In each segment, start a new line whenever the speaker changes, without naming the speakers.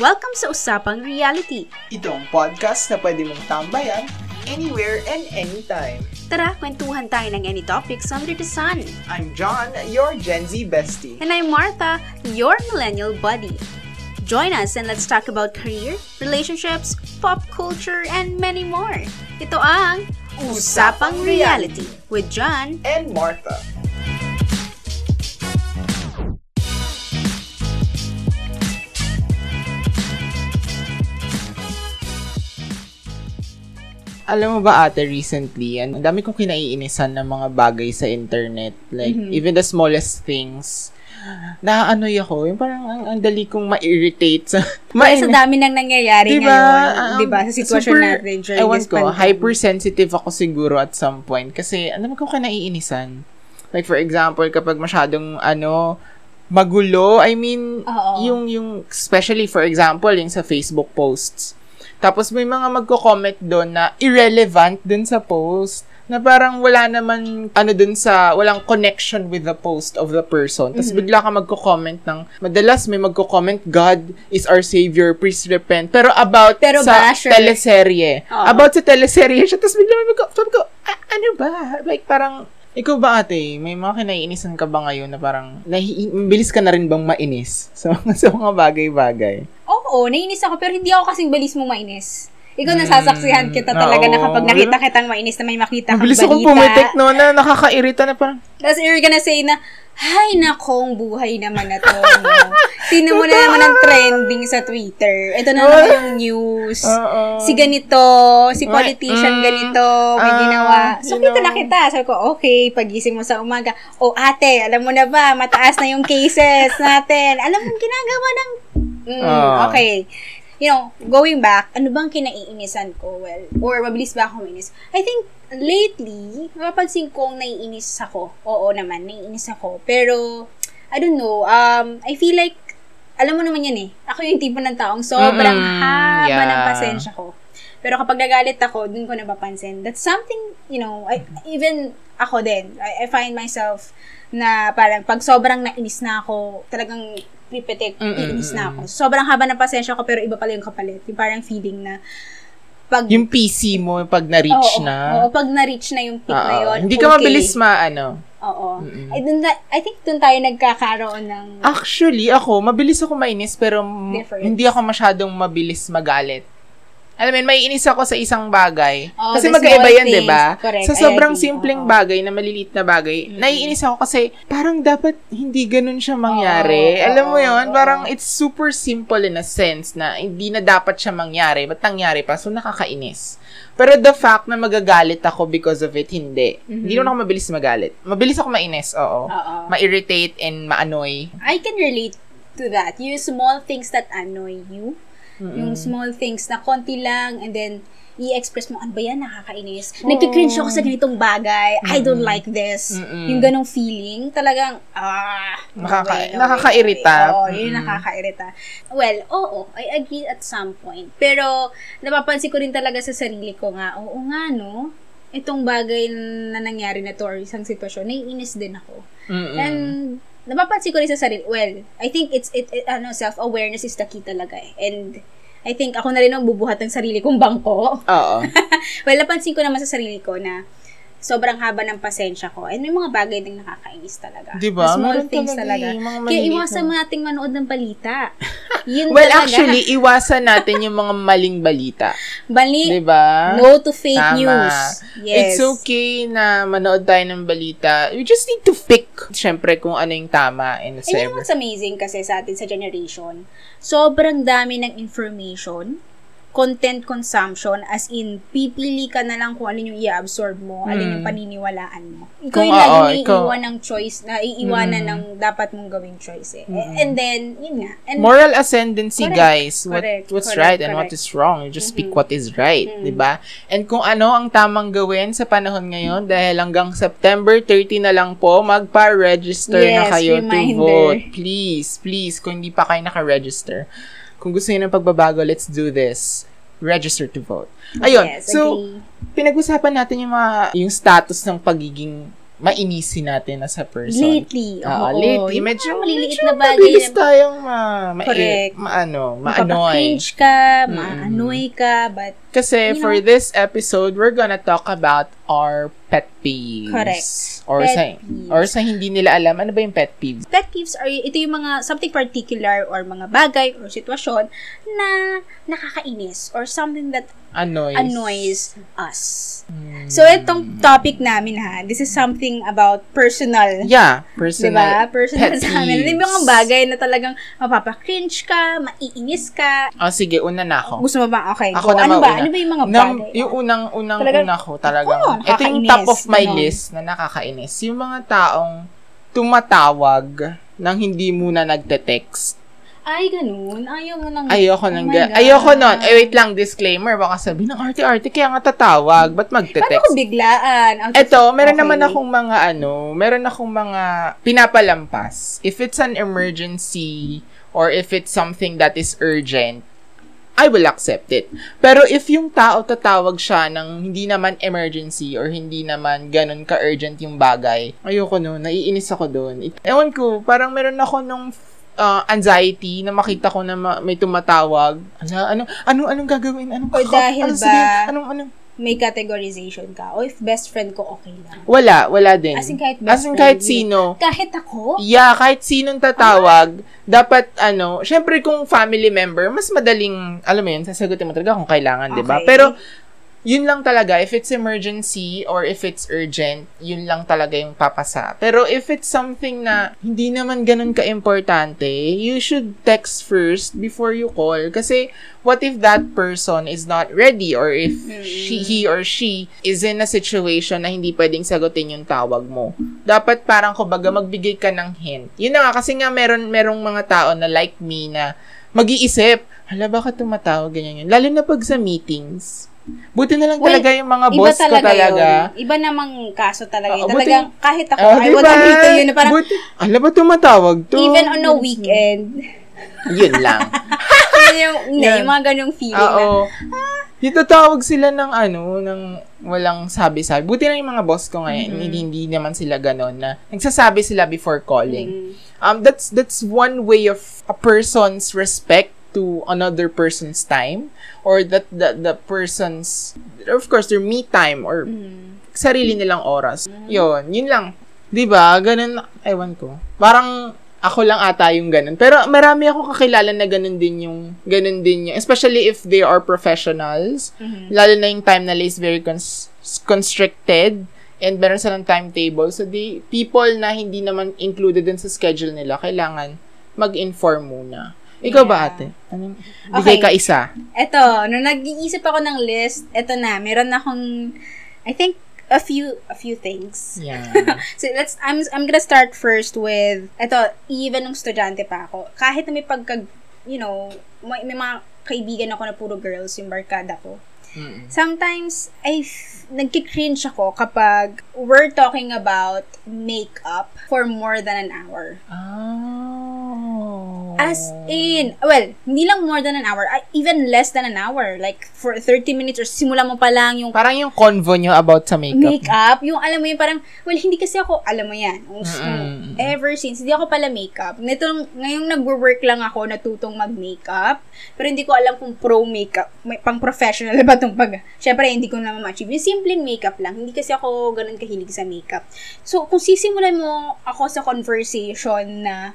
Welcome sa Usapang Reality.
Itong podcast na pwede mong tambayan anywhere and anytime.
Tara, kwentuhan tayo ng any topics under the sun.
I'm John, your Gen Z bestie.
And I'm Martha, your millennial buddy. Join us and let's talk about career, relationships, pop culture, and many more. Ito ang Usapang Reality with John
And Martha. Alam mo ba ate, recently, ang dami kong kinaiinisan ng mga bagay sa internet. Like,
Mhm.
even the smallest things. Naaanoy ako. Yung parang ang, ang dali kong ma-irritate sa...
Dahil sa dami nang nangyayari
Diba?
ngayon,
Um,
'di ba? Sa sitwasyon
super-
natin during
Ewan
this
ko,
pandemic.
hypersensitive ako siguro at some point. Kasi, ano naman ko ka naiinisan? Like, for example, kapag masyadong, ano, magulo, I mean,
Oo.
yung, yung, especially, for example, yung sa Facebook posts. Tapos, may mga magko-comment doon na irrelevant dun sa post. Na parang wala naman, ano dun sa, walang connection with the post of the person. Tapos,
Mhm.
bigla ka magko-comment ng, madalas may magko-comment, God is our Savior, please repent. Pero about
Pero
sa
basher.
teleserye.
Oo.
About sa teleserye siya. Tapos bigla may magko, sabi ko, "Ah, ano ba? Like, parang, ikaw ba ate, may mga kinaiinisan ka ba ngayon na parang, nahi- bilis ka na rin bang mainis sa, sa mga bagay-bagay?
Oo, nainis ako pero hindi ako kasing balis mo mainis. Ikaw nasasaksihan kita talaga na
oo.
kapag nakita kitang mainis na may makita kang
Mabilis
balita.
akong pumitik no, na nakakairita na parang,
Tapos you're gonna say na, Hay nakong buhay naman na to. No? Tingnan mo na naman ang trending sa Twitter. Ito na naman yung news.
oo.
Si ganito, si politician
Mm,
ganito, may
ah,
ginawa. So,
you
kita na kita. Sabi ko, okay, pagising mo sa umaga. O ate, alam mo na ba, mataas na yung cases natin. Alam mo, ginagawa ng... Mm,
Ah.
okay. You know, going back, ano bang kinaiinisan ko? Well, or mabilis ba ako mainis? I think, lately, napapansin kong naiinis ako. Oo naman, naiinis ako. Pero, I don't know, um, I feel like, alam mo naman yan eh, ako yung tipo ng taong sobrang
Mm-mm,
haba
yeah.
ng pasensya ko. Pero kapag nagalit ako, dun ko napapansin. That's something, you know, I, even ako din, I, I find myself na parang pag sobrang nainis na ako, talagang pipitik, iinis na ako. Sobrang haba ng pasensya ko, pero iba pala yung kapalit. Yung parang feeling na pag
yung PC mo, pag na-reach
Oo,
na,
Oo, pag na-reach na yung peak na
oo,
yun.
hindi ka
okay.
mabilis maano.
Oo.
Mm-mm.
I, dun na- I think dun tayo nagkakaroon ng...
Actually, ako, mabilis ako mainis, pero m-
Difference.
hindi ako masyadong mabilis magalit. Alam mo, yun, maiinis ako sa isang bagay.
Oh,
kasi magkaiba yan, di ba? Sa sobrang simpleng bagay, na maliliit na bagay,
Mm-mm.
naiinis ako kasi parang dapat hindi ganun siya mangyari.
Oo,
Alam mo yun?
oo.
Parang it's super simple in a sense na hindi na dapat siya mangyari. Ba't nangyari pa? So, nakakainis. Pero the fact na magagalit ako because of it, hindi.
Mhm.
Hindi naman ako mabilis magalit. Mabilis ako mainis, oo.
Oo.
Ma-irritate and ma-annoy.
I can relate to that. Yung small things that annoy you. Yung
Mm-mm.
small things na konti lang and then i-express mo, ano ba yan, nakakainis. Nagkikringe ako sa ganitong bagay. I don't
Mm-mm.
like this.
Mm-mm.
Yung ganong feeling, talagang, ah,
Nakaka-
way, no way,
nakakairita.
no way. Oo, yun yung
Mm-mm.
nakakairita. Well, oo, I agree at some point. Pero, napapansin ko rin talaga sa sarili ko nga, oo nga, no? Itong bagay na nangyari na to or isang sitwasyon, naiinis din ako.
Mm-mm.
And napapansin ko rin sa sarili. Well, I think it's it, it ano self-awareness is the key talaga eh. And I think ako na rin ang bubuhat ng sarili kong bangko.
Oo.
well, napansin ko naman sa sarili ko na sobrang haba ng pasensya ko. And may mga bagay din nakakainis talaga.
Di ba?
The Small
Meron
things
talaga
talaga.
eh,
Kaya iwasan
na-
mo nating manood ng balita. Yun
Well,
talaga.
actually, iwasan natin yung mga maling balita.
Bali,
Di ba?
no to fake
Tama.
news. Yes.
It's okay na manood tayo ng balita. We just need to pick, syempre, kung ano yung tama and
And know what's amazing kasi sa atin sa generation? Sobrang dami ng information, content consumption, as in, pipili ka na lang kung alin yung i-absorb mo, alin
Mm.
yung paniniwalaan mo. Ikaw
Kung
yung lagi
oo,
na
ikaw-
iiwan ng choice, na iiwanan
Mm.
ng dapat mong gawing choice eh.
Mm.
And then, yun nga. And,
Moral ascendancy,
Correct.
guys. What
Correct.
what's
Correct.
right and what
Correct.
is wrong. You just pick
Mhm.
what is right,
Mm.
'di ba? And kung ano ang tamang gawin sa panahon ngayon dahil hanggang September 30 na lang po magpa-register na
Yes,
kayo to
reminder.
vote. Please, please kung hindi pa kayo naka-register. Kung gusto niyo ng pagbabago, let's do this. Register to vote. Ayun.
Yes,
so,
agree.
pinag-usapan natin yung mga yung status ng pagiging mainisin natin as a person.
Lately.
Oo,
oo.
lately.
Yung
Medyo,
maliliit
medyo
na bagay.
mabilis tayong ma, ma,
Correct.
ma, ano, ma-annoy.
Mapapakringe ka,
Mm.
ma-annoy ka, but
Kasi
You
for
know-
this episode, we're gonna talk about our pet peeves.
Correct.
Or
Pet
sa
peeves.
or sa hindi nila alam, ano ba yung pet peeves?
pet peeves are, ito yung mga something particular or mga bagay or sitwasyon na nakakainis or something that
Annoys.
annoys us.
Hmm.
So, itong topic namin ha, this is something about personal.
Yeah, personal.
Diba? Personal
pet
sa amin. Ito yung mga
peeves.
bagay na talagang mapapakringe ka, maiinis ka.
Oh, sige, una na ako.
Gusto mo ba? Okay,
Ako
go.
na
Ano ba? Ano ba yung mga bagay?
yung unang, unang,
Talagang-
una ko talagang,
Ako,
ito yung top of my
Ganon.
list na nakakainis. Yung mga taong tumatawag nang hindi muna nagte-text.
Ay, ganun. Ayaw mo nang...
Ayoko
Oh
nang
my
ga- ayoko nun. Eh, wait lang, disclaimer. Baka sabi ng arte-arte, kaya nga tatawag. Ba't
Paano
magte-text?
kung biglaan? Out
Eto, meron
Okay.
naman akong mga ano, meron akong mga pinapalampas. If it's an emergency or if it's something that is urgent, I will accept it. Pero if yung tao tatawag siya ng hindi naman emergency or hindi naman ganun ka-urgent yung bagay, ayoko nun, naiinis ako doon. Ewan ko, parang meron ako nung uh, anxiety na makita ko na ma- may tumatawag. Ano, ano, anong, anong gagawin? Anong,
O dahil
ano
ba-
sabihin? Anong, anong,
May categorization ka. O if best friend ko, okay lang.
wala, wala din.
As in kahit
As
best
in
friend,
kahit
yun.
sino.
Kahit ako?
Yeah, kahit sinong tatawag, dapat ano, syempre kung family member, mas madaling, alam mo yun, sasagutin mo talaga kung kailangan, 'di ba?
Okay.
Pero yun lang talaga, if it's emergency or if it's urgent, yun lang talaga yung papasa. Pero if it's something na hindi naman ganun ka-importante, you should text first before you call. Kasi, what if that person is not ready or if she, he or she is in a situation na hindi pwedeng sagutin yung tawag mo. Dapat parang kumbaga magbigay ka ng hint. Yun na nga, kasi nga meron, merong mga tao na like me na mag-iisip, hala, baka tumatawag, ganyan yun. Lalo na pag sa meetings. Buti na lang
Well,
talaga yung mga boss ko
talaga,
talaga.
yun. Iba namang kaso talaga
buti-
Talagang kahit ako,
Oh,
I
diba?
would agree to yun. Na parang,
Buti, ala ba tumatawag to?
even on a weekend,
Yun lang.
yun yung, hindi, yung mga ganyung feeling na,
Oo. Yung tatawag sila ng ano, ng walang sabi-sabi. Buti na yung mga boss ko ngayon,
Mm-hmm.
hindi, hindi naman sila ganon na nagsasabi sila before calling.
Mm.
Um, that's that's one way of a person's respect to another person's time or that the, the person's of course their me time or
Mm.
sarili nilang oras. Yun, yun lang. 'Di ba? Ganun ewan ko. Parang ako lang ata yung ganun. Pero marami ako kakilala na ganun din yung ganun din yung especially if they are professionals.
Mhm.
Lalo na yung time nila is very cons- constricted and meron silang timetable. So, the people na hindi naman included din sa schedule nila, kailangan mag-inform muna. Ikaw ba,
Yeah.
ate? Anong, bigay
Okay.
ka isa.
Eto, nung nag-iisip ako ng list, eto na, meron akong, I think, a few, a few things.
Yeah.
So let's I'm I'm gonna start first with eto even nung estudyante pa ako kahit na may pagka you know may, may mga kaibigan ako na puro girls yung barkada ko Sometimes I f- nagki-cringe ako kapag we're talking about makeup for more than an hour
Oh.
as in well hindi lang more than an hour I- even less than an hour like for 30 minutes or simula mo pa lang yung
Parang yung convo nyo about sa makeup.
makeup, yung alam mo yun, parang, well, hindi kasi ako, alam mo yan, nung-
Mm-mm.
ever since, hindi ako pala makeup. Nito, ngayong nagwo-work lang ako, natutong mag-makeup, pero hindi ko alam kung pro makeup, may, pang professional ba itong pag, syempre, hindi ko naman ma-achieve. Yung simpleng makeup lang, hindi kasi ako ganun kahilig sa makeup. So, kung sisimulan mo ako sa conversation na,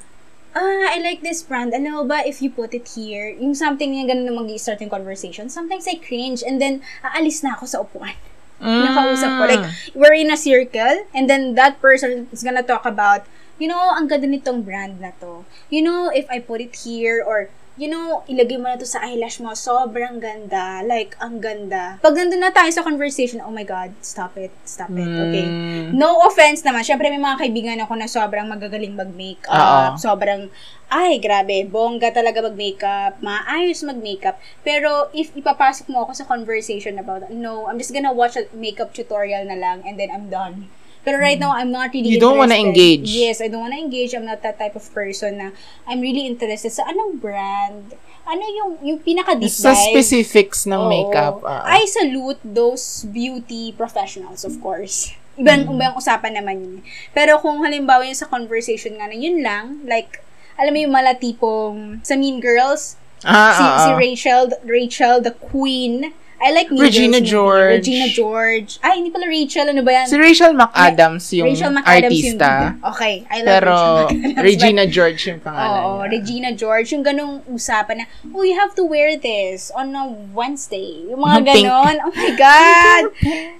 ah, I like this brand. Alam mo ba, if you put it here, yung something yung ganun na mag-start yung conversation, sometimes I cringe and then aalis na ako sa upuan
Mm.
nakausap ko. Like, we're in a circle, and then that person is gonna talk about, you know, ang ganda nitong brand na to. You know, if I put it here, or, you know, ilagay mo na to sa eyelash mo, sobrang ganda. Like, ang ganda. Pag nandun na tayo sa conversation, oh my God, stop it, stop it, okay?
Mm.
No offense naman. Siyempre, may mga kaibigan ako na sobrang magagaling mag-makeup.
Oo.
Sobrang, ay, grabe, bongga talaga mag-makeup. Maayos mag-makeup. Pero, if ipapasok mo ako sa conversation about, no, I'm just gonna watch a makeup tutorial na lang and then I'm done. Pero right now, I'm not really
You don't wanna
interested.
engage.
Yes, I don't wanna engage. I'm not that type of person na I'm really interested sa anong brand. Ano yung, yung pinaka-deep
Sa
dive.
specifics ng
Oo.
makeup. ah.
I salute those beauty professionals, of course. Ibang, ibang usapan naman yun. Pero kung halimbawa yung sa conversation nga na yun lang, like, alam mo yung mala tipong sa Mean Girls,
Ah,
si,
ah,
si
ah.
Rachel, Rachel, the queen. I like Mean
Regina
movie.
George.
Regina George. Ay, hindi pala Rachel. Ano ba yan?
Si Rachel McAdams yung
Rachel McAdams
artista.
yung Okay, I love
pero
Rachel.
Regina George yung pangalan
Oo,
niya.
Regina George. Yung ganong usapan na, oh, you have to wear this on a Wednesday. Yung mga
Pink.
ganon. Oh my God!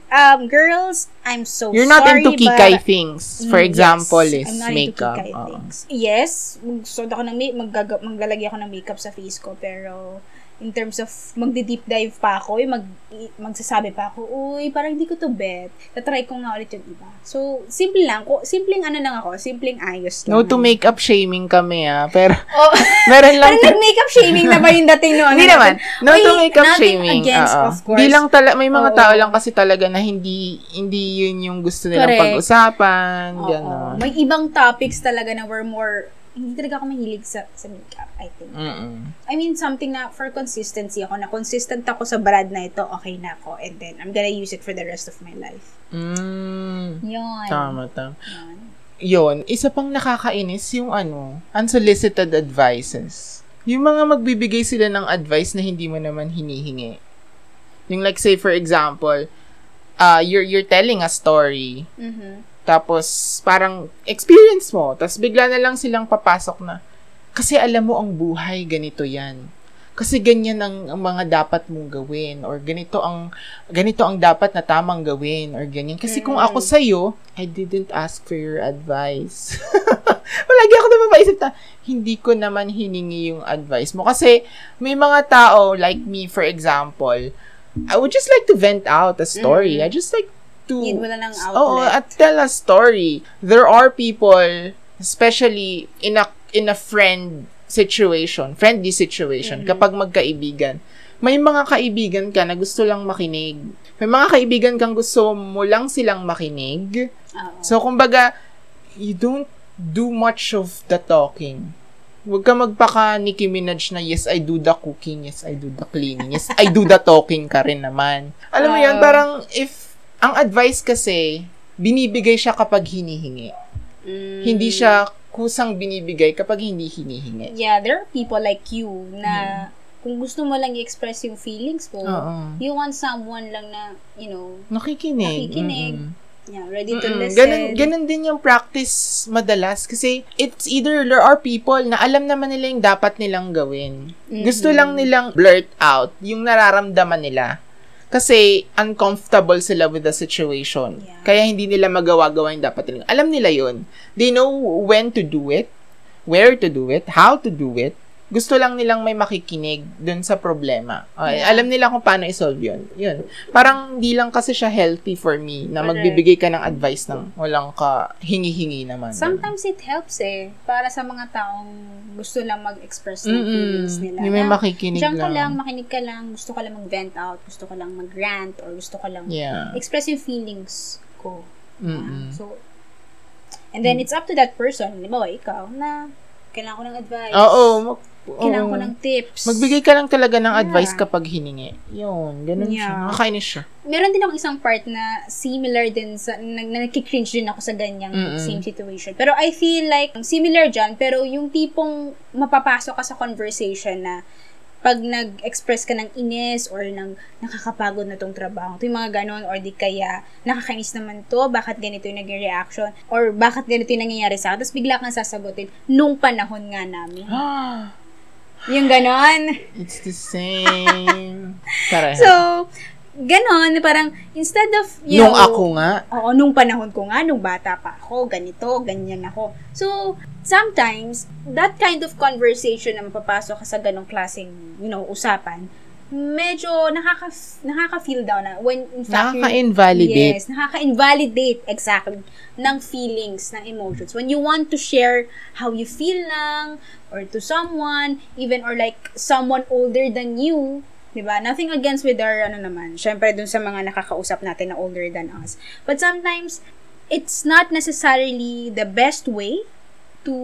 um, girls, I'm so
You're not
sorry,
into kikay
but-
things. For
Mm,
example,
yes.
is
I'm not
makeup.
Into kikay
Oo.
things. Yes, magsusot ako ng maggaga, maglalagay ako ng makeup sa face ko, pero in terms of magdi-deep dive pa ako, yung mag, i- magsasabi pa ako, uy, parang hindi ko to bet. Tatry ko nga ulit yung iba. So, simple lang. Ko, simpleng ano lang ako, simpleng ayos lang.
No to makeup shaming kami ah. Pero
Oh,
meron lang
parang nag-makeup shaming na ba yung dating noon?
Hindi naman. No
Uy,
to makeup
nothing
shaming.
against,
Oo.
of course.
Di lang tala may mga
Oo.
tao lang kasi talaga na hindi hindi yun yung gusto nilang
Correct.
pag-usapan, gano'n.
May ibang topics talaga na were more, hindi talaga ako mahilig sa, sa makeup, I think.
Mm-mm.
I mean, something na for consistency ako, na consistent ako sa brand na ito, okay na ako. And then, I'm gonna use it for the rest of my life.
Mm.
Yun.
Tama, tama.
Yun.
Yun, isa pang nakakainis yung ano, unsolicited advices. Yung mga magbibigay sila ng advice na hindi mo naman hinihingi. Yung like say for example, uh, you're you're telling a story,
Mhm.
Tapos parang experience mo, tapos bigla na lang silang papasok na kasi alam mo ang buhay ganito 'yan. Kasi ganyan ang, ang mga dapat mong gawin or ganito ang ganito ang dapat na tamang gawin or ganyan. Kasi kung ako sa I didn't ask for your advice. Palagi ako na mapaisip na, hindi ko naman hiningi yung advice mo. Kasi may mga tao like me, for example, I would just like to vent out a story. I just like to...
Need mo na ng
Oo,
outlet.
at tell a story. There are people, especially in a, in a friend situation, friendly situation, kapag magkaibigan, may mga kaibigan ka na gusto lang makinig. May mga kaibigan kang gusto mo lang silang makinig.
Oo.
So, kumbaga, you don't do much of the talking. Huwag ka magpaka Nicki Minaj na, yes, I do the cooking, yes, I do the cleaning, yes, I do the talking ka rin naman. Alam mo yun,
Oo.
parang if, ang advice kasi, binibigay siya kapag hinihingi.
Mm.
Hindi siya kusang binibigay kapag hindi hinihingi.
Yeah, there are people like you na kung gusto mo lang i-express yung feelings mo,
Oo.
you want someone lang na, you know,
Nakikinig.
Nakikinig.
Mm-mm.
yeah, ready to
Mm-mm.
listen.
Ganun, ganun din yung practice madalas. Kasi it's either there are people na alam naman nila yung dapat nilang gawin. Gusto lang nilang blurt out yung nararamdaman nila. Kasi uncomfortable sila with the situation.
Yeah.
Kaya hindi nila magawa-gawa yung dapat nila. Alam nila yun. They know when to do it, where to do it, how to do it. Gusto lang nilang may makikinig dun sa problema. Okay,
Yeah.
Alam nila kung paano isolve yun. Yun. Parang hindi lang kasi siya healthy for me na
Correct.
magbibigay ka ng advice ng walang ka hingi-hingi naman.
Sometimes it helps eh. Para sa mga taong gusto lang mag-express ng
Mm-mm.
feelings nila.
Yung may
Na,
makikinig
Diyan ka
lang.
lang, makinig ka lang, gusto ka lang mag-vent out, gusto ka lang mag-rant, or gusto ka lang
Yeah.
express yung feelings ko.
Mm-mm.
So, and then it's up to that person, di ba, ikaw, na kailangan ko ng advice.
Oo. Mag,
Kailangan ko
oo.
ng tips.
Magbigay ka lang talaga ng
Yeah.
advice kapag hiningi. Yun, ganun siya.
Yeah.
Nakakainis siya.
Meron din ako isang part na similar din sa, na, na nakikringe din ako sa ganyang
Mm-mm.
same situation. Pero I feel like, similar dyan, pero yung tipong mapapasok ka sa conversation na pag nag-express ka ng inis or ng nakakapagod na tong trabaho, ito yung mga ganon, or di kaya nakakainis naman to, bakit ganito yung naging reaction, or bakit ganito yung nangyayari sa akin, tapos bigla kang sasagutin, nung panahon nga namin. Yung ganon.
It's the same. Pareho.
So, ganon, parang, instead of, you
Nung
know,
ako nga,
Oo, nung panahon ko nga, nung bata pa ako, ganito, ganyan ako. So, sometimes, that kind of conversation na mapapasok ka sa ganong klaseng, you know, usapan, medyo nakaka nakaka-feel down na when in fact
Nakaka-invalidate.
Yes, nakaka-invalidate exactly ng feelings, ng emotions. When you want to share how you feel lang or to someone, even or like someone older than you, 'di ba? Nothing against with our ano naman. Syempre dun sa mga nakakausap natin na older than us. But sometimes it's not necessarily the best way to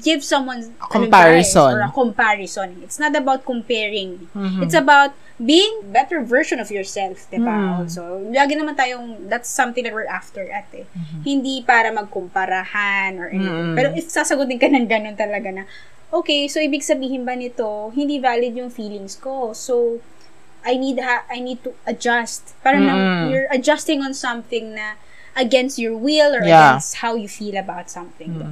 give someone
A comparison.
or a comparison. It's not about comparing.
Mhm.
It's about being better version of yourself, di ba?
Mm.
Also, lagi naman tayong, that's something that we're after ate.
Mm-hmm.
Hindi para magkumparahan or anything.
Mm.
Pero if sasagutin ka ng ganun talaga na, okay, so ibig sabihin ba nito, hindi valid yung feelings ko. So, I need ha I need to adjust. Parang
Mm-mm.
nang- you're adjusting on something na against your will or
Yeah.
against how you feel about something.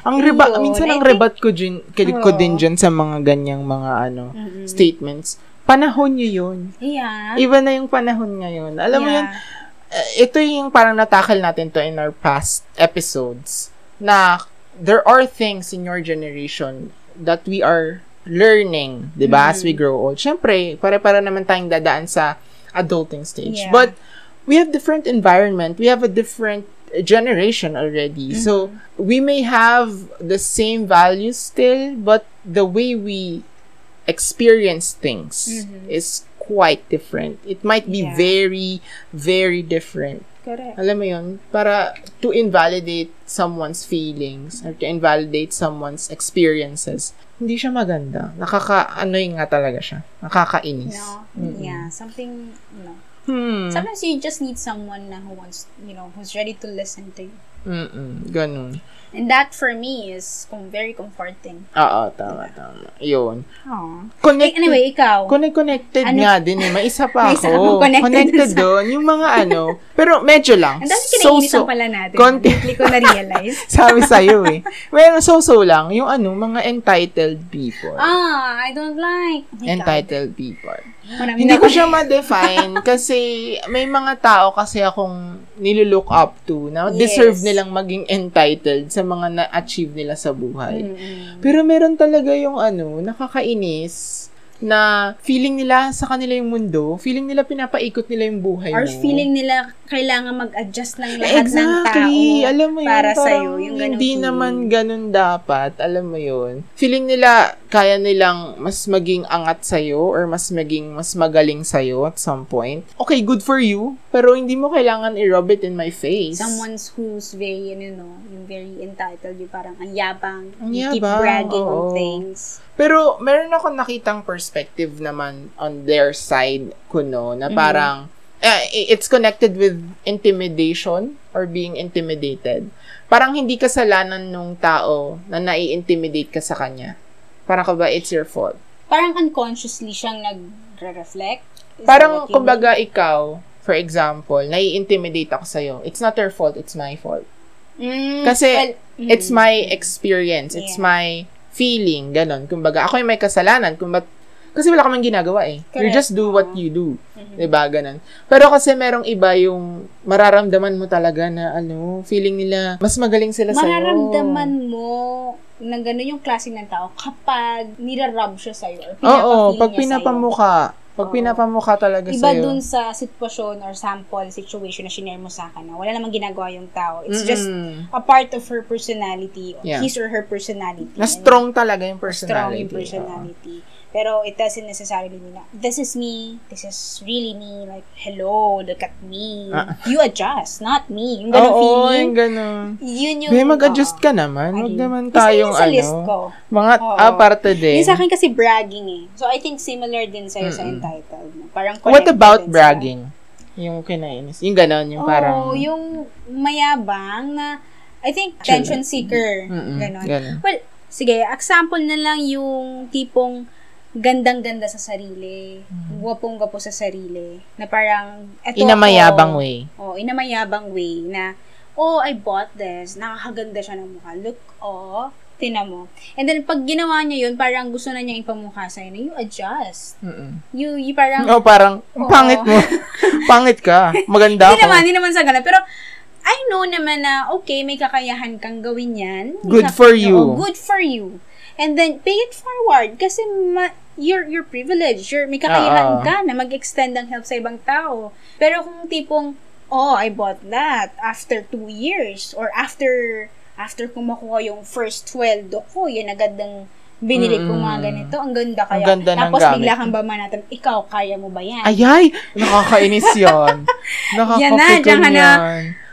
Ang riba,
Yun,
minsan ang
think-
rebat ko, din, ko
Oo.
din dyan sa mga ganyang mga ano,
Mm-mm.
statements. Panahon nyo yun.
Yeah.
Iba na yung panahon ngayon. Alam mo
Yeah.
yun, uh, ito yung parang natakal natin to in our past episodes na there are things in your generation that we are learning, 'di ba, as we grow old. Syempre, pare-para naman tayong dadaan sa adulting stage.
Yeah.
But we have different environment. We have a different generation already. So, we may have the same values still, but the way we experience things
Mhm.
is quite different. It might be
Yeah.
very, very different.
Correct.
Alam mo yun? Para to invalidate someone's feelings or to invalidate someone's experiences, hindi siya maganda. Nakaka, ano yung nga talaga siya. Nakakainis.
No?
Mm-mm.
Yeah, something, you know.
Hmm.
Sometimes you just need someone na who wants, you know, who's ready to listen to you.
Mm-mm. Ganun.
And that for me is com- very comforting.
Oo, tama, tama. Yun.
Aww.
Connected.
Anyway, ikaw.
Connect, connected
Ano-
nga din eh. May isa pa
May
ako.
isa akong connected sa-
doon. Yung mga ano. Pero medyo lang.
Ang dami kinainisan pala natin.
Konti.
Hindi ko na-realize.
Sabi sa'yo eh. Well, so-so lang. Yung ano, mga entitled people.
ah, I don't like. Oh my God.
entitled people.
Marami
Hindi ko siya ma-define kasi may mga tao kasi akong nilulook up to na
Yes.
deserve nilang maging entitled sa mga na-achieve nila sa buhay.
Mm-mm.
Pero meron talaga yung ano, nakakainis na feeling nila sa kanila yung mundo, feeling nila pinapaikot nila yung buhay
Or
mo.
feeling nila kailangan mag-adjust ng lahat
exactly.
ng tao
alam mo yun,
para
parang
sa'yo. Yung ganong
hindi
feeling.
naman ganun dapat. Alam mo yun. Feeling nila, kaya nilang mas maging angat sa'yo or mas maging mas magaling sa'yo at some point. Okay, good for you. Pero hindi mo kailangan i-rub it in my face.
Someone who's very, you know, yung very entitled, yung parang ang yabang,
Ang
you keep
yabang,
bragging on
oo.
things.
Pero meron ako nakitang perspective naman on their side kuno na parang eh, it's connected with intimidation or being intimidated. Parang hindi kasalanan nung tao na nai-intimidate ka sa kanya. Parang ka ba, it's your fault.
Parang unconsciously siyang nagre-reflect. Is
Parang, kumbaga, ikaw, for example, nai-intimidate ako sa'yo. It's not your fault, it's my fault.
mean? Mm,
Kasi,
well,
It's
mm.
my experience. It's
Yeah.
my feeling. Ganon. Kumbaga, ako yung may kasalanan. Kumbaga, kasi wala ka mang ginagawa eh. You
Correct.
just do what
Oo.
you do.
Mhm.
Diba? Ganon. Pero kasi merong iba yung mararamdaman mo talaga na ano, feeling nila mas magaling sila sa'yo.
Mararamdaman mo na gano'n yung klase ng tao kapag nirarub siya sa'yo or
Oo,
pinapafeel
pag
niya sa'yo.
pinapamukha. Pag
Oo.
pinapamukha talaga
Iba
sa'yo.
dun sa sitwasyon or sample situation na shinare mo sa akin na wala namang ginagawa yung tao. It's just
Mm-mm.
a part of her personality, or
Yeah.
his or her personality.
na strong talaga yung
strong
personality.
yung personality. Pero it doesn't necessarily mean na, this is me, this is really me, like, hello, look at me.
Ah.
You adjust, not me. Yung
Oo,
ganong
Oo,
feeling.
yung ganon.
Yun yung...
May mag-adjust
oo.
ka naman. Huwag naman tayong
yun sa list
ano.
ko.
Mga
Oo.
ah, parte din.
Yung sa akin kasi bragging eh. So, I think similar din sa'yo sa
Mm-mm.
entitled. no? Parang
What about
din sa-
bragging? Yung kinainis. Yung ganon, yung
Oo,
parang...
yung mayabang na, I think, attention seeker.
Mm-mm,
Ganon.
ganon.
Well, sige, example na lang yung tipong gandang-ganda sa sarili, gwapong-gwapo sa sarili, na parang, eto
In a mayabang
ako.
way.
Oh, in a mayabang way na, oh, I bought this. Nakakaganda siya ng mukha. Look, oh, tina mo. And then, pag ginawa niya yun, parang gusto na niya ipamukha sa'yo na you adjust.
Mm-mm.
You, you parang,
Oh, parang, ang
Oo.
pangit mo. pangit ka. Maganda
Hindi
ako.
naman, hindi naman sa ganun. Pero, I know naman na, okay, may kakayahan kang gawin yan.
Good
kak-
for you.
Oo, good for you. And then, pay it forward. Kasi, ma- you're, you're privileged. You're, may kakayahan
Oo.
ka na mag-extend ang help sa ibang tao. Pero kung tipong, oh, I bought that after two years. Or after, after ko makuha yung first sweldo ko, yun agad ng binili ko mga
Mm.
ganito. Ang ganda
Ang
kaya.
ganda ng
Tapos
gamit
bigla kang bamanatan, ikaw, kaya mo ba yan?
Ayay! Nakakainis yan. Nakakapikon
Yan na, ka na.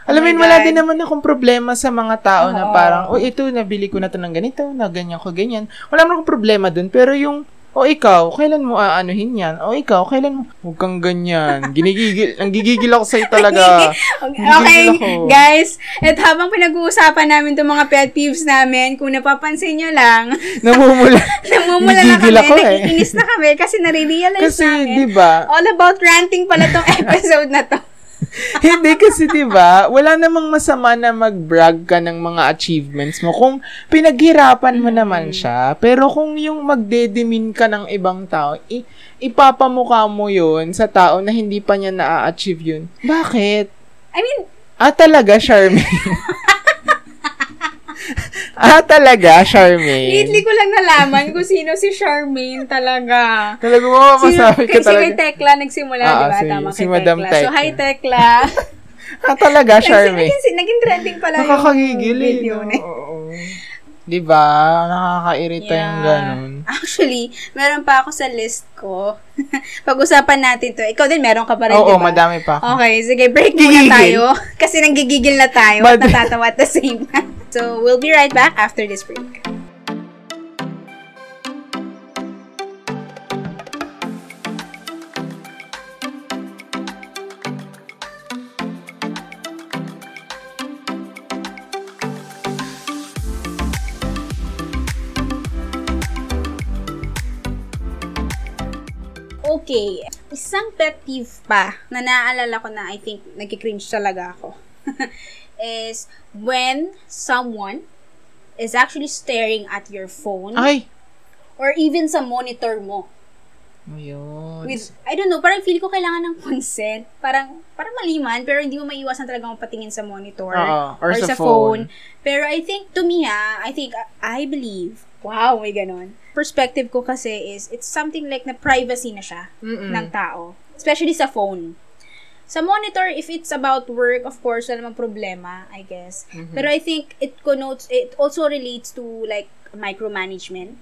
Alam mo yun, wala din naman akong problema sa mga tao na
Oo.
parang, oh, ito, nabili ko na to ng ganito, na ganyan ko, ganyan. Wala naman akong problema dun. Pero yung, o ikaw, kailan mo aanuhin yan? O ikaw, kailan mo, huwag kang ganyan. Ginigigil, ang gigigil ako sa'yo talaga.
Okay,
ako.
guys. At habang pinag-uusapan namin itong mga pet peeves namin, kung napapansin nyo lang,
Namumula.
namumula na kami,
ako eh.
nakikinis na kami kasi nare-realize
Kasi,
namin.
di ba,
All about ranting pala tong episode na to.
Hindi kasi 'di ba, wala namang masama na mag-brag ka ng mga achievements mo kung pinaghirapan mo naman siya. Pero kung yung magdedemean ka ng ibang tao, i- ipapamukha mo 'yun sa tao na hindi pa niya na-achieve 'yun. Bakit?
I mean,
Ah, talaga, Charmaine. ah, talaga, Charmaine.
lately ko lang nalaman kung sino si Charmaine talaga.
Talaga mo, masabi ka
kasi kay
talaga.
Tekla nagsimula,
Ah,
di ba?
si-
Tama
si
kay
Madam
Tekla. So,
Tekla.
hi Tekla.
Ah, talaga, Charmaine.
naging, naging trending pala yung
eh.
video
no?
na.
Oo. Di ba? Nakakairita yung ganun.
Actually, meron pa ako sa list ko. Pag-usapan natin to. Ikaw din, meron ka pa rin,
Oo,
di ba?
madami pa. ako.
Okay, sige, break muna tayo. Kasi nanggigigil na tayo at
Mad-
natatawa at the same time. So, we'll be right back after this break. Okay, isang pet peeve pa na naaalala ko na I think nagki-cringe talaga ako is when someone is actually staring at your phone
Ay!
or even sa monitor mo.
Ayun.
With, I don't know, parang feel ko kailangan ng consent. Parang, parang maliman, pero hindi mo maiwasan talaga patingin sa monitor.
Oo, or sa phone.
Pero I think, to me ha, I think, I believe, wow, may ganon. Perspective ko kasi is, it's something like na privacy na siya
Mm-mm.
ng tao. Especially sa phone. Sa monitor, if it's about work, of course, wala namang problema, I guess.
Mm-hmm.
Pero I think it connotes, it also relates to like micromanagement.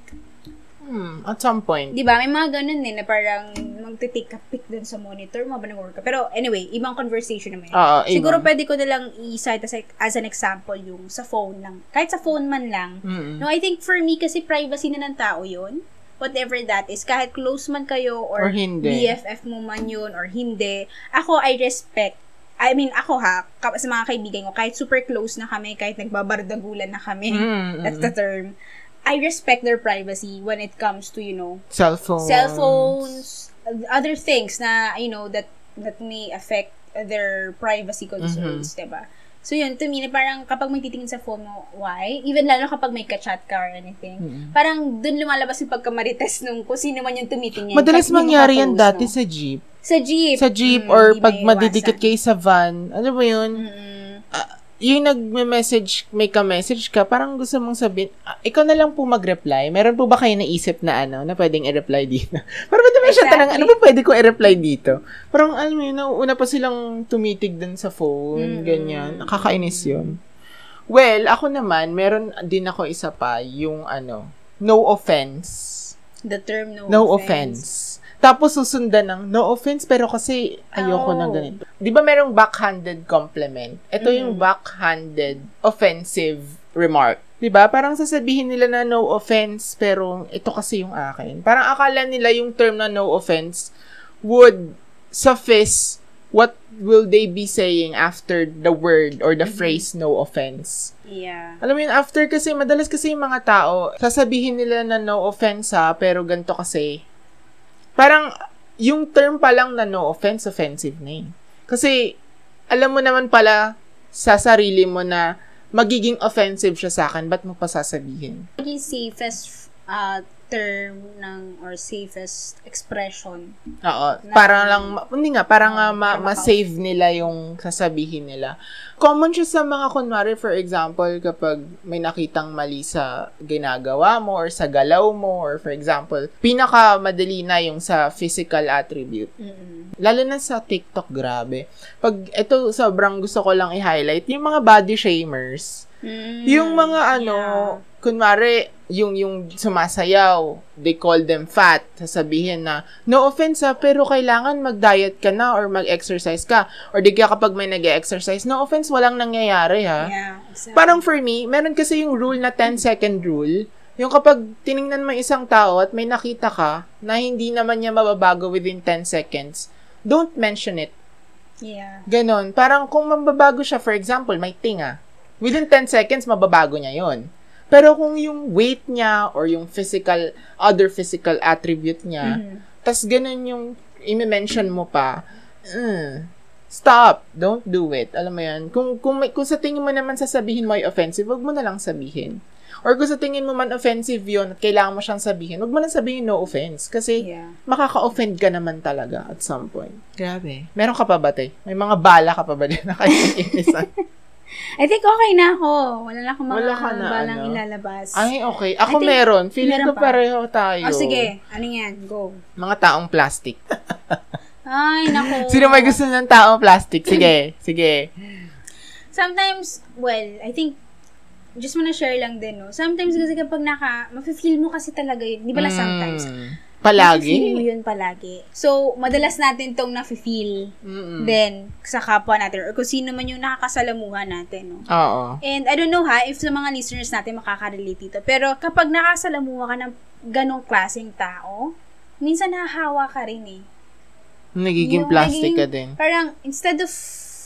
Hmm, at some point.
Di ba? May mga ganun din na parang magtitake ka pic dun sa monitor mo habang nag-work ka. Pero anyway, ibang conversation naman yun.
Oo,
Siguro
ibang.
pwede ko na lang i-cite as, as an example yung sa phone lang. Kahit sa phone man lang.
Mm-mm.
No, I think for me kasi privacy na ng tao yun. Whatever that is. Kahit close man kayo or,
Or hindi.
BFF mo man yun or hindi. Ako, I respect I mean, ako ha, sa mga kaibigan ko, kahit super close na kami, kahit nagbabardagulan na kami,
Mm-mm.
that's the term, I respect their privacy when it comes to, you know,
Cellphone.
cell phones, other things na, you know, that that may affect their privacy concerns, diba? So yun, to me, na parang kapag may titingin sa phone mo, why? Even lalo kapag may ka-chat ka or anything. Parang dun lumalabas yung pagkamarites nung kung sino man yung tumitingin.
Madalas mangyari yan dati
no?
sa jeep.
Sa jeep.
Sa jeep
Mm,
or pag madidikit kayo sa van. Ano ba yun?
Mm-mm.
Yung nagme-message, may ka-message ka, parang gusto mong sabihin, ah, ikaw na lang po mag-reply. Meron po ba kayo naisip na ano, na pwedeng i-reply dito? parang ba't naman siya
Exactly.
tanong, ano ba pwede ko i-reply dito? Parang, alam mo yun, una pa silang tumitig dun sa phone,
Mm.
ganyan. Nakakainis yun. Well, ako naman, meron din ako isa pa, yung ano, no offense.
The term no,
No
offense.
offense. Tapos susundan ng no offense pero kasi ayoko
Oh.
ng ganito. 'Di ba merong backhanded compliment? Ito yung
Mm.
backhanded offensive remark. 'Di ba? Parang sasabihin nila na no offense pero ito kasi yung akin. Parang akala nila yung term na no offense would suffice what will they be saying after the word or the phrase no offense.
Yeah.
Alam mo yun, after kasi, madalas kasi yung mga tao, sasabihin nila na no offense ha, pero ganito kasi. Parang, yung term pa lang na no offense, offensive na eh. Kasi, alam mo naman pala sa sarili mo na magiging offensive siya sa akin, ba't mo pa sasabihin?
Yung safest uh, term ng or safest expression.
Oo. Parang lang, hindi nga, parang nga ma-
para
ma-save nila yung sasabihin nila. Common siya sa mga, kunwari, for example, kapag may nakitang mali sa ginagawa mo or sa galaw mo or for example, pinaka madali na yung sa physical attribute.
Mm-mm.
Lalo na sa TikTok, grabe. Pag, ito, sobrang gusto ko lang i-highlight, yung mga body shamers.
Mm,
Yung mga ano,
yeah.
Kunwari, yung, yung sumasayaw, they call them fat. Sasabihin na, no offense ha, pero kailangan mag-diet ka na or mag-exercise ka. Or di kaya kapag may nag-exercise, no offense, walang nangyayari ha.
Yeah, exactly.
Parang for me, meron kasi yung rule na 10-second rule. Yung kapag tiningnan mo isang tao at may nakita ka na hindi naman niya mababago within 10 seconds, don't mention it.
yeah.
Ganon. Parang kung mababago siya, for example, may tinga. Within 10 seconds, mababago niya yon. Pero kung yung weight niya or yung physical, other physical attribute niya,
Mhm.
tas ganun yung i-mention mo pa, mm, stop. Don't do it. Alam mo yan. Kung, kung, may, kung sa tingin mo naman sasabihin mo ay offensive, wag mo na lang sabihin. Or kung sa tingin mo man offensive yun at kailangan mo siyang sabihin, wag mo na sabihin no offense. Kasi
Yeah.
makaka-offend ka naman talaga at some point. Grabe. Meron ka pa ba, te? May mga bala ka pa ba din na kaiinisan?
I think okay na ako. Wala na akong mga
Wala ka na,
balang
ano?
ilalabas.
Ay, okay. Ako
I think
meron. Feeling
meron
ko
pa.
pareho tayo.
oh, sige. Ano yan? Go.
Mga taong plastic.
Ay, nako.
Sino may gusto ng taong plastic? Sige. Sige.
Sometimes, well, I think, just wanna share lang din, no? Sometimes kasi kapag naka, mafe-feel mo kasi talaga yun. Di ba lang sometimes?
Palagi?
yun palagi. So, madalas natin tong nafe-feel
Mm-mm.
then sa kapwa natin or kung sino man yung nakakasalamuhan natin, no?
Oo.
And I don't know ha, if sa mga listeners natin makaka-relate dito. Pero kapag nakasalamuha ka ng ganong klaseng tao, minsan nahahawa ka rin eh.
Nagiging
Yung
plastic
naging-
ka din.
Parang, instead of,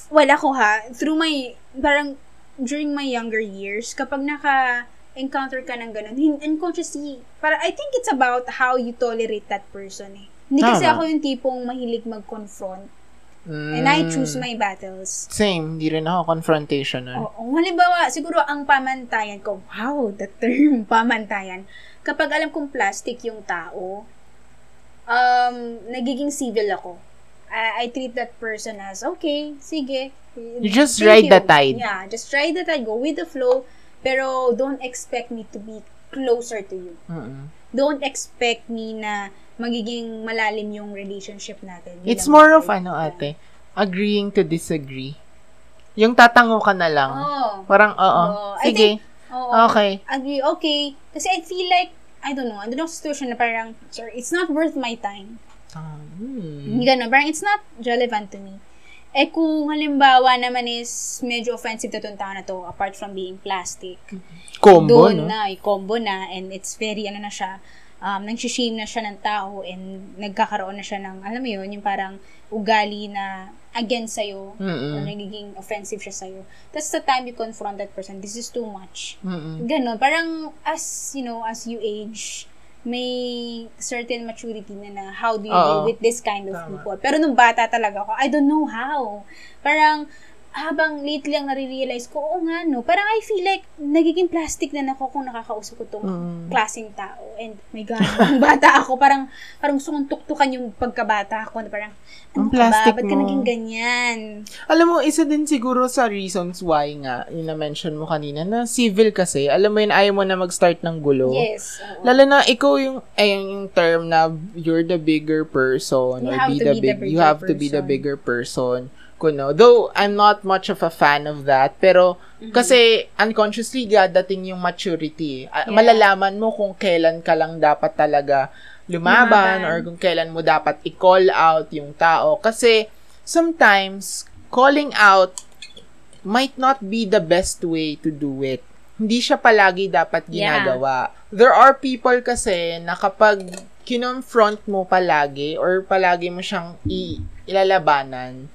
wala ko ha, through my, parang, during my younger years, kapag naka, encounter ka ng ganun, unconsciously, para I think it's about how you tolerate that person eh. Hindi kasi
Tama.
ako yung tipong mahilig mag-confront.
Mm.
And I choose my battles.
Same. Di rin ako confrontation nun.
Oo. Halimbawa, siguro ang pamantayan ko, wow, the term pamantayan. Kapag alam kong plastic yung tao, um, nagiging civil ako. I, I treat that person as, okay, sige.
You just
Thank
ride
you.
the tide.
Yeah, just ride the tide. Go with the flow. Pero don't expect me to be closer to you.
Mm-mm.
Don't expect me na magiging malalim yung relationship natin.
It's more of ano ate, agreeing to disagree. Yung tatango ka na lang.
Oo.
Parang, oo.
I
Sige.
think- Oo.
Okay.
agree, okay. Kasi I feel like, I don't know, ano yung situation na parang, sorry, it's not worth my time. Hindi ganun, parang it's not relevant to me. Eh kung halimbawa naman is medyo offensive to itong tao na to, apart from being plastic,
Combo,
doon
no?
na, eh, combo na, and it's very, ano na siya, um, nang-shame na siya ng tao, and nagkakaroon na siya ng, alam mo yun, yung parang ugali na against sa'yo,
Mm-mm.
or nagiging offensive siya sa'yo. That's the time you confront that person, this is too much.
Mm-mm.
Ganon. Parang, as, you know, as you age, may certain maturity na na how do you
Oo.
deal with this kind of
Tama.
people. Pero nung bata talaga ako, I don't know how. Parang, habang lately lang nare-realize ko, oo nga, no. Parang I feel like, nagiging plastic na ako kung nakakausap ko tong
Mm.
klaseng tao. And, my God, nung bata ako, parang, parang gusto kong tuktukan yung pagkabata ako. Na parang, ano ka
plastic
ba? Ba't ka
mo.
naging ganyan?
Alam mo, isa din siguro sa reasons why nga, yung na-mention mo kanina, na civil kasi, alam mo yun, ayaw mo na mag-start ng gulo.
Yes. oo.
Lalo na ikaw yung, ay, yung term na you're the bigger person
You
or
have
be
to
the
be the
big, you
bigger
have to be the
person.
bigger person. Kuno. Though, I'm not much of a fan of that, pero
Mm-hmm.
kasi unconsciously dadating yung maturity. Ah,
Yeah.
Malalaman mo kung kailan ka lang dapat talaga lumaban,
Lumaban.
or kung kailan mo dapat i-call out yung tao. Kasi sometimes, calling out might not be the best way to do it. Hindi siya palagi dapat
Yeah.
ginagawa. There are people kasi na kapag kinonfront mo palagi or palagi mo siyang i- ilalabanan,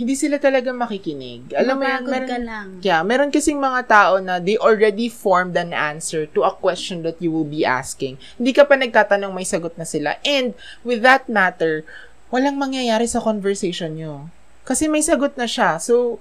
hindi sila talaga makikinig. Alam mo
Mapagod
meron,
ka lang.
yeah, meron kasing mga tao na they already formed an answer to a question that you will be asking. Hindi ka pa nagtatanong, may sagot na sila. And with that matter, walang mangyayari sa conversation nyo. Kasi may sagot na siya. So,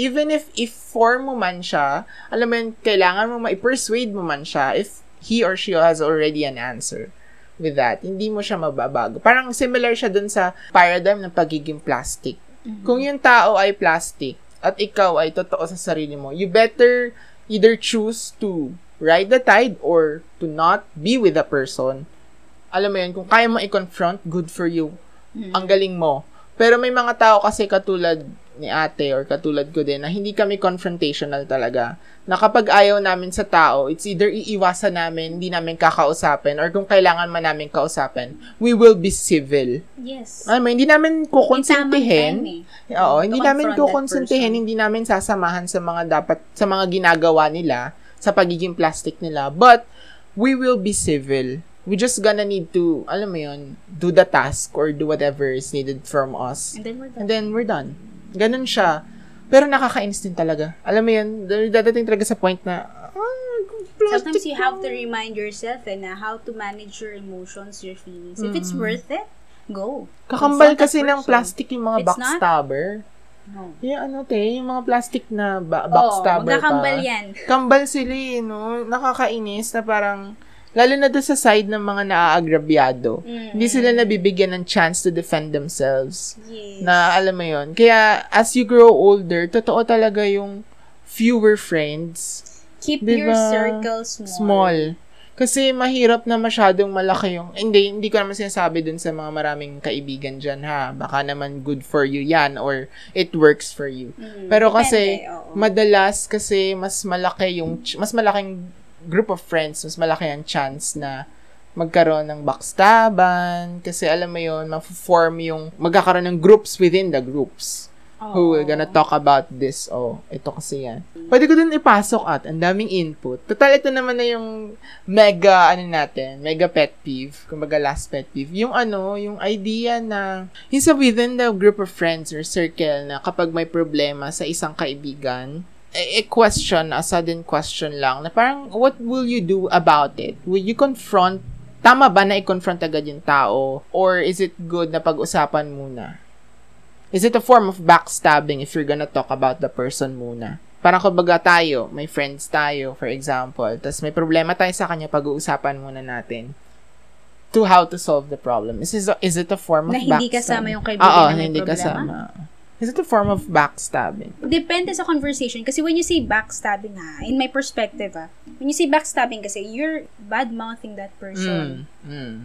even if if form mo man siya, alam mo yun, kailangan mo ma-persuade mo man siya if he or she has already an answer with that. Hindi mo siya mababago. Parang similar siya dun sa paradigm ng pagiging plastic. Kung yung tao ay plastic at ikaw ay totoo sa sarili mo, you better either choose to ride the tide or to not be with the person. Alam mo yun, kung kaya mo i-confront, good for you. Ang galing mo. Pero may mga tao kasi katulad ni ate or katulad ko din na hindi kami confrontational talaga. Na kapag ayaw namin sa tao, it's either iiwasan namin, hindi namin kakausapin, or kung kailangan man namin kausapin, we will be civil.
Yes.
Alam mo, hindi namin kukonsintihin.
Eh.
Oo, hindi namin kukonsintihin, hindi namin sasamahan sa mga dapat, sa mga ginagawa nila, sa pagiging plastic nila. But, we will be civil. We just gonna need to, alam mo yun, do the task or do whatever is needed from us.
And then we're done.
And then, we're done. Ganun siya. Pero nakakainis din talaga. Alam mo yun, dadating talaga sa point na, ah,
Sometimes you have to remind yourself and uh, how to manage your emotions, your feelings. If it's worth it, go.
Kakambal kasi ng plastic yung mga backstabber.
No.
Yung ano te, yung mga plastic na ba-
Oo,
backstabber
magkakambal
pa.
yan.
Kambal sila eh, no? Nakakainis na parang, lalo na doon sa side ng mga naaagrabyado.
Mm.
Hindi sila nabibigyan ng chance to defend themselves.
Yes.
Na alam mo yon Kaya, as you grow older, totoo talaga yung fewer friends.
Keep
Diba?
your circle small.
Small. Kasi mahirap na masyadong malaki yung, hindi, hindi ko naman sinasabi dun sa mga maraming kaibigan dyan ha. Baka naman good for you yan or it works for you.
Mm,
Pero
depende,
kasi,
oo.
madalas kasi mas malaki yung, mas malaking group of friends, mas malaki ang chance na magkaroon ng backstaban. Kasi alam mo yun, ma-form yung, magkakaroon ng groups within the groups who
Oo.
we're gonna talk about this. Oh, ito kasi yan. Pwede ko din ipasok at ang daming input. Total, ito naman na yung mega, ano natin, mega pet peeve. Kumbaga last pet peeve. Yung ano, yung idea na, yung sa within the group of friends or circle na kapag may problema sa isang kaibigan, a, question, a sudden question lang, na parang, what will you do about it? Will you confront Tama ba na i-confront agad yung tao? Or is it good na pag-usapan muna? Is it a form of backstabbing if you're gonna talk about the person muna? Parang kumbaga tayo, may friends tayo, for example, tas may problema tayo sa kanya, pag-uusapan muna natin to how to solve the problem. Is, is, is it a form of
Na hindi
backstabbing?
kasama yung kaibigan
Oo,
na may
hindi
problema?
kasama. Is it a form of backstabbing?
Depende sa conversation. Kasi when you say backstabbing ha, in my perspective ha, when you say backstabbing kasi, you're bad-mouthing that person.
Mm, mm.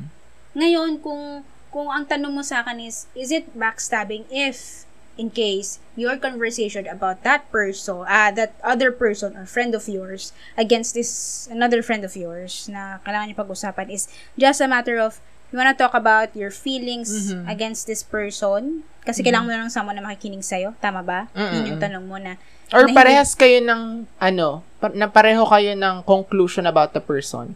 Ngayon, kung kung ang tanong mo sa akin is, is it backstabbing if, in case, your conversation about that person, ah, that other person or friend of yours against this another friend of yours na kailangan niyo pag-usapan is just a matter of you wanna talk about your feelings
Mhm.
against this person kasi kailangan mo na lang someone na makikinig sa'yo. Tama ba?
Mm-mm.
Yun yung tanong mo na
Or
na hindi-
parehas kayo ng, ano, pa- na pareho kayo ng conclusion about the person.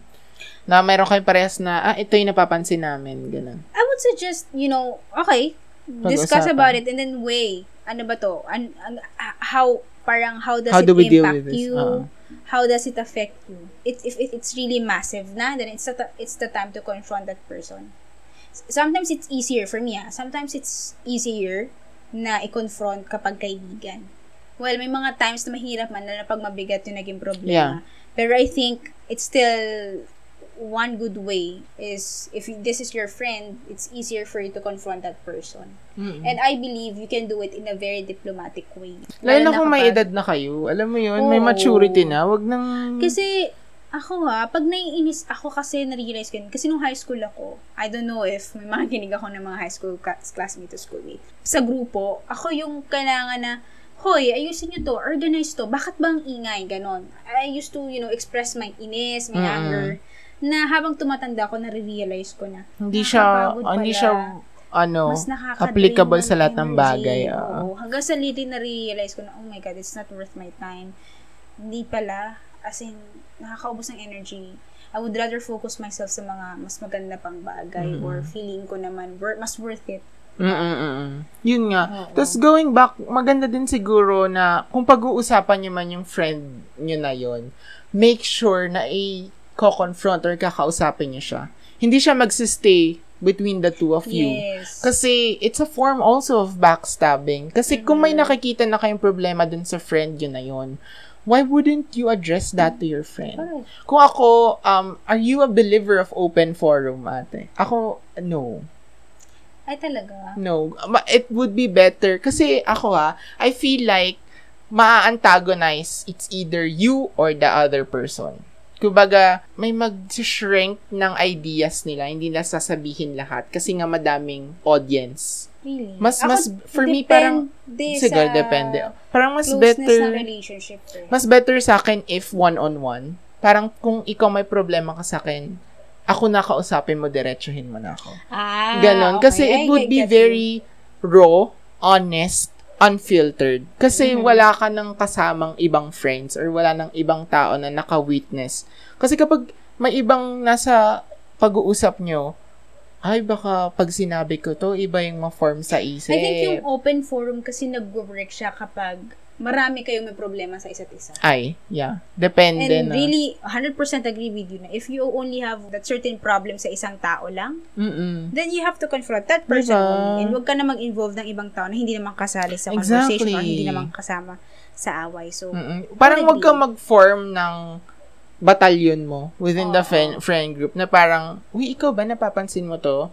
Na mayroon kayong parehas na, ah, ito yung napapansin namin, ganun.
I would suggest, you know, okay, discuss about it and then weigh. Ano ba to? An, an- how, parang, how does
How
it
do we deal
impact
with this?
you?
Oo.
How does it affect you? It, if, if it's really massive na, then it's the, it's the time to confront that person. Sometimes it's easier for me, ah. Sometimes it's easier na i-confront kapag kaibigan. Well, may mga times na mahirap man na pag mabigat yung naging problema. Pero I think it's still one good way is if this is your friend, it's easier for you to confront that person.
Mm.
And I believe you can do it in a very diplomatic way.
Lalo na kung may edad na kayo, alam mo yun, may
Oo.
maturity na, wag nang...
Kasi, ako ha, pag naiinis, ako kasi na-realize ko yun. Kasi nung high school ako, I don't know if may mga kinig ako ng mga high school ka- classmate o schoolmate. Sa grupo, ako yung kailangan na, Hoy, ayusin nyo to, organize to, bakit bang ingay, ganon. I used to, you know, express my inis, my
Mm-mm.
anger, na habang tumatanda ko, na-realize ko na,
hindi siya, hindi siya, ano, applicable sa lahat ng bagay. ah.
Oo. Hanggang sa liti na-realize ko na, oh my God, it's not worth my time. Hindi pala. As in, nakakaubos ng energy. I would rather focus myself sa mga mas maganda pang bagay or feeling ko naman wor- mas worth it.
Mm-mm-mm. Yun nga.
Oo.
Tapos going back, maganda din siguro na kung pag-uusapan nyo man yung friend nyo na yon make sure na i-confront or kakausapin nyo siya. Hindi siya magsistay between the two of you.
Yes.
Kasi it's a form also of backstabbing. Kasi kung may
Mm-hmm.
nakikita na kayong problema dun sa friend yun na yun, why wouldn't you address that to your friend?
Correct.
Kung ako, um, are you a believer of open forum, ate? Ako, no.
Ay, talaga.
No. It would be better. Kasi ako ha, I feel like ma-antagonize it's either you or the other person. Kumbaga, may mag-shrink ng ideas nila, hindi na sasabihin lahat kasi nga madaming audience.
Really?
Mas,
Ako,
mas, for me, parang, siguro,
sa
depende. Parang mas better,
relationship. Eh.
mas better sa akin if one-on-one. Parang kung ikaw may problema ka sa akin, ako na kausapin mo, diretsuhin mo na ako.
Ah,
Ganon.
okay.
Kasi it would be very raw, honest, unfiltered. Kasi
Mhm.
wala ka ng kasamang ibang friends or wala ng ibang tao na naka-witness. Kasi kapag may ibang nasa pag-uusap nyo, ay baka pag sinabi ko to, iba yung ma-form sa isip.
I think yung open forum kasi nag-work siya kapag marami kayong may problema sa isa't isa.
Ay, yeah. Depende
And
na.
really, 100% agree with you na if you only have that certain problem sa isang tao lang,
Mm-mm.
then you have to confront that person
Diba?
only. And huwag ka na mag-involve ng ibang tao na hindi naman kasali sa conversation
Exactly.
or hindi naman kasama sa away. So,
Mm-mm. Parang wag
Totally.
kang mag-form ng batalyon mo within the
Oo.
friend, friend group na parang, uy, ikaw ba napapansin mo to?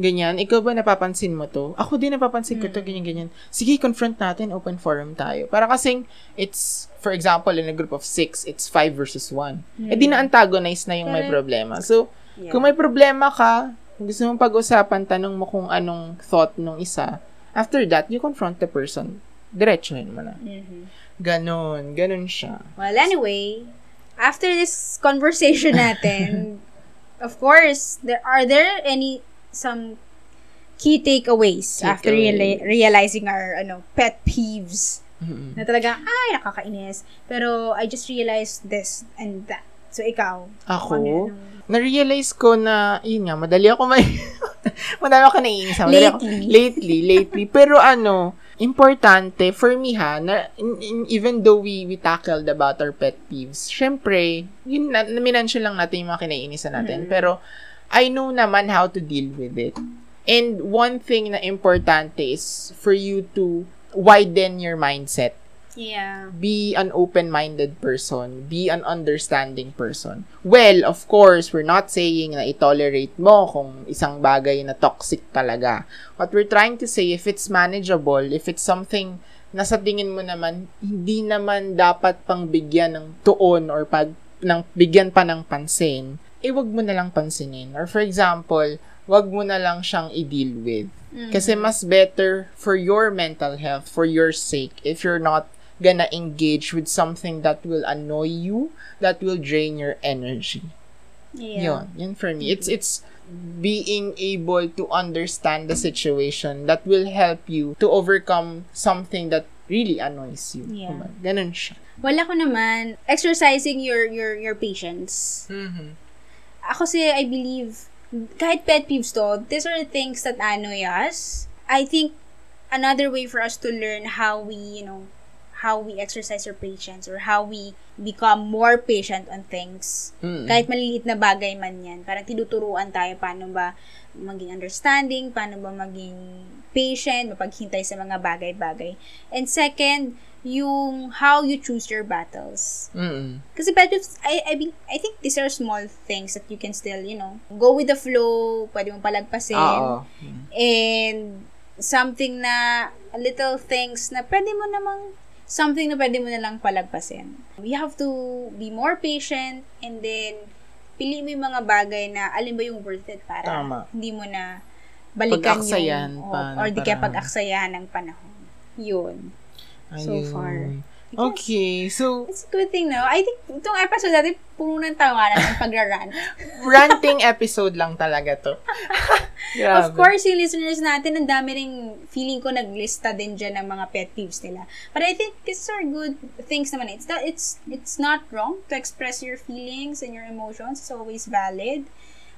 Ganyan. Ikaw ba napapansin mo to? Ako din napapansin ko to,
Mm.
ganyan, ganyan. Sige, confront natin, open forum tayo. Para kasing, it's, for example, in a group of six, it's five versus one. Eh di
Mm.
na-antagonize na yung may
Correct.
problema. So,
yeah.
kung may problema ka, gusto mong pag-usapan, tanong mo kung anong thought nung isa. After that, you confront the person. Diretsuhin mo na.
Mhm.
Ganon. Ganon siya.
Well, anyway, after this conversation natin, of course, there are there any some key takeaways after reali-
Takeaways.
realizing our ano pet peeves
Mm-mm.
na talaga ay nakakainis pero I just realized this and that so ikaw
Ako,
ano,
na-realize ko na, yun nga, madali ako may, madali ako. Madali ako-
Lately.
lately, lately. Pero ano, importante, for me ha, na, in- in- even though we, we tackled about our pet peeves, syempre, yun, na, na-mention lang natin yung mga kinaiinisan natin.
Mhm.
Pero, I know naman how to deal with it. And one thing na importante is for you to widen your mindset
yeah
be an open-minded person, be an understanding person. Well, of course, we're not saying na i-tolerate mo kung isang bagay na toxic talaga. What we're trying to say, if it's manageable, if it's something na sa tingin mo naman, hindi naman dapat pang bigyan ng tuon or pag, ng, bigyan pa ng pansin, eh wag mo na lang pansinin. Or for example, wag mo na lang siyang i-deal with. Kasi mas better for your mental health, for your sake, if you're not gonna engage with something that will annoy you, that will drain your energy.
yeah
Yun, yun for me. It's, it's being able to understand the situation that will help you to overcome something that really annoys you.
Yeah.
Ganun siya.
wala ko naman exercising your your your patience
Mm-hmm.
Ako kasi I believe, kahit pet peeves to, these are things that annoy us. I think another way for us to learn how we, you know, how we exercise our patience or how we become more patient on things.
Mm.
Kahit maliliit na bagay man yan. Parang tinuturuan tayo paano ba maging understanding, paano ba maging patient, mapaghintay sa mga bagay-bagay. And second, yung how you choose your battles.
Mm-mm.
Kasi peeves, I, I, mean, I think these are small things that you can still, you know, go with the flow, pwede mong palagpasin.
Oo.
And something na, little things na pwede mo namang, something na pwede mo na lang palagpasin. You have to be more patient and then, pili mo yung mga bagay na, alin ba yung worth it para
Tama.
hindi mo na balikan yung,
pa ng
or di kaya pag-aksayan ng panahon. Yun. So
Ayun.
far.
Okay, so
It's a good thing, no? I think itong episode natin puno ng tawanan ng pagra-rant.
ranting episode lang talaga to.
of course, yung listeners natin, ang dami ring feeling ko naglista din dyan ng mga pet peeves nila. But I think these are good things naman. It's not, it's, it's not wrong to express your feelings and your emotions. It's always valid.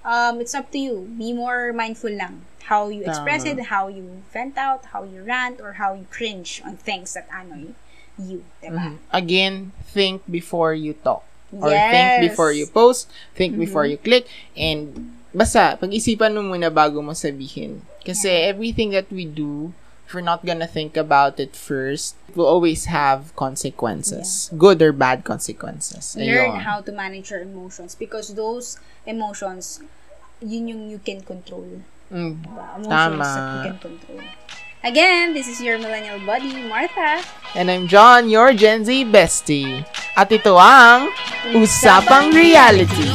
Um, it's up to you. Be more mindful lang how you express
Tama.
it, how you vent out, how you rant, or how you cringe on things that annoy you. Diba?
Mhm. Again, think before you talk. Or
Yes.
think before you post, think
Mhm.
before you click, and basta, pag-isipan mo muna bago mo sabihin. Kasi everything that we do, we're not gonna think about it first, it will always have consequences. Good or bad consequences.
learn
Ayun.
how to manage your emotions because those emotions yun yung you can control.
Mm.
Diba? Emotions
Tama.
that you can control. Again, this is your millennial buddy, Martha.
And I'm John, your Gen Z bestie. At ito ang Usapang Reality.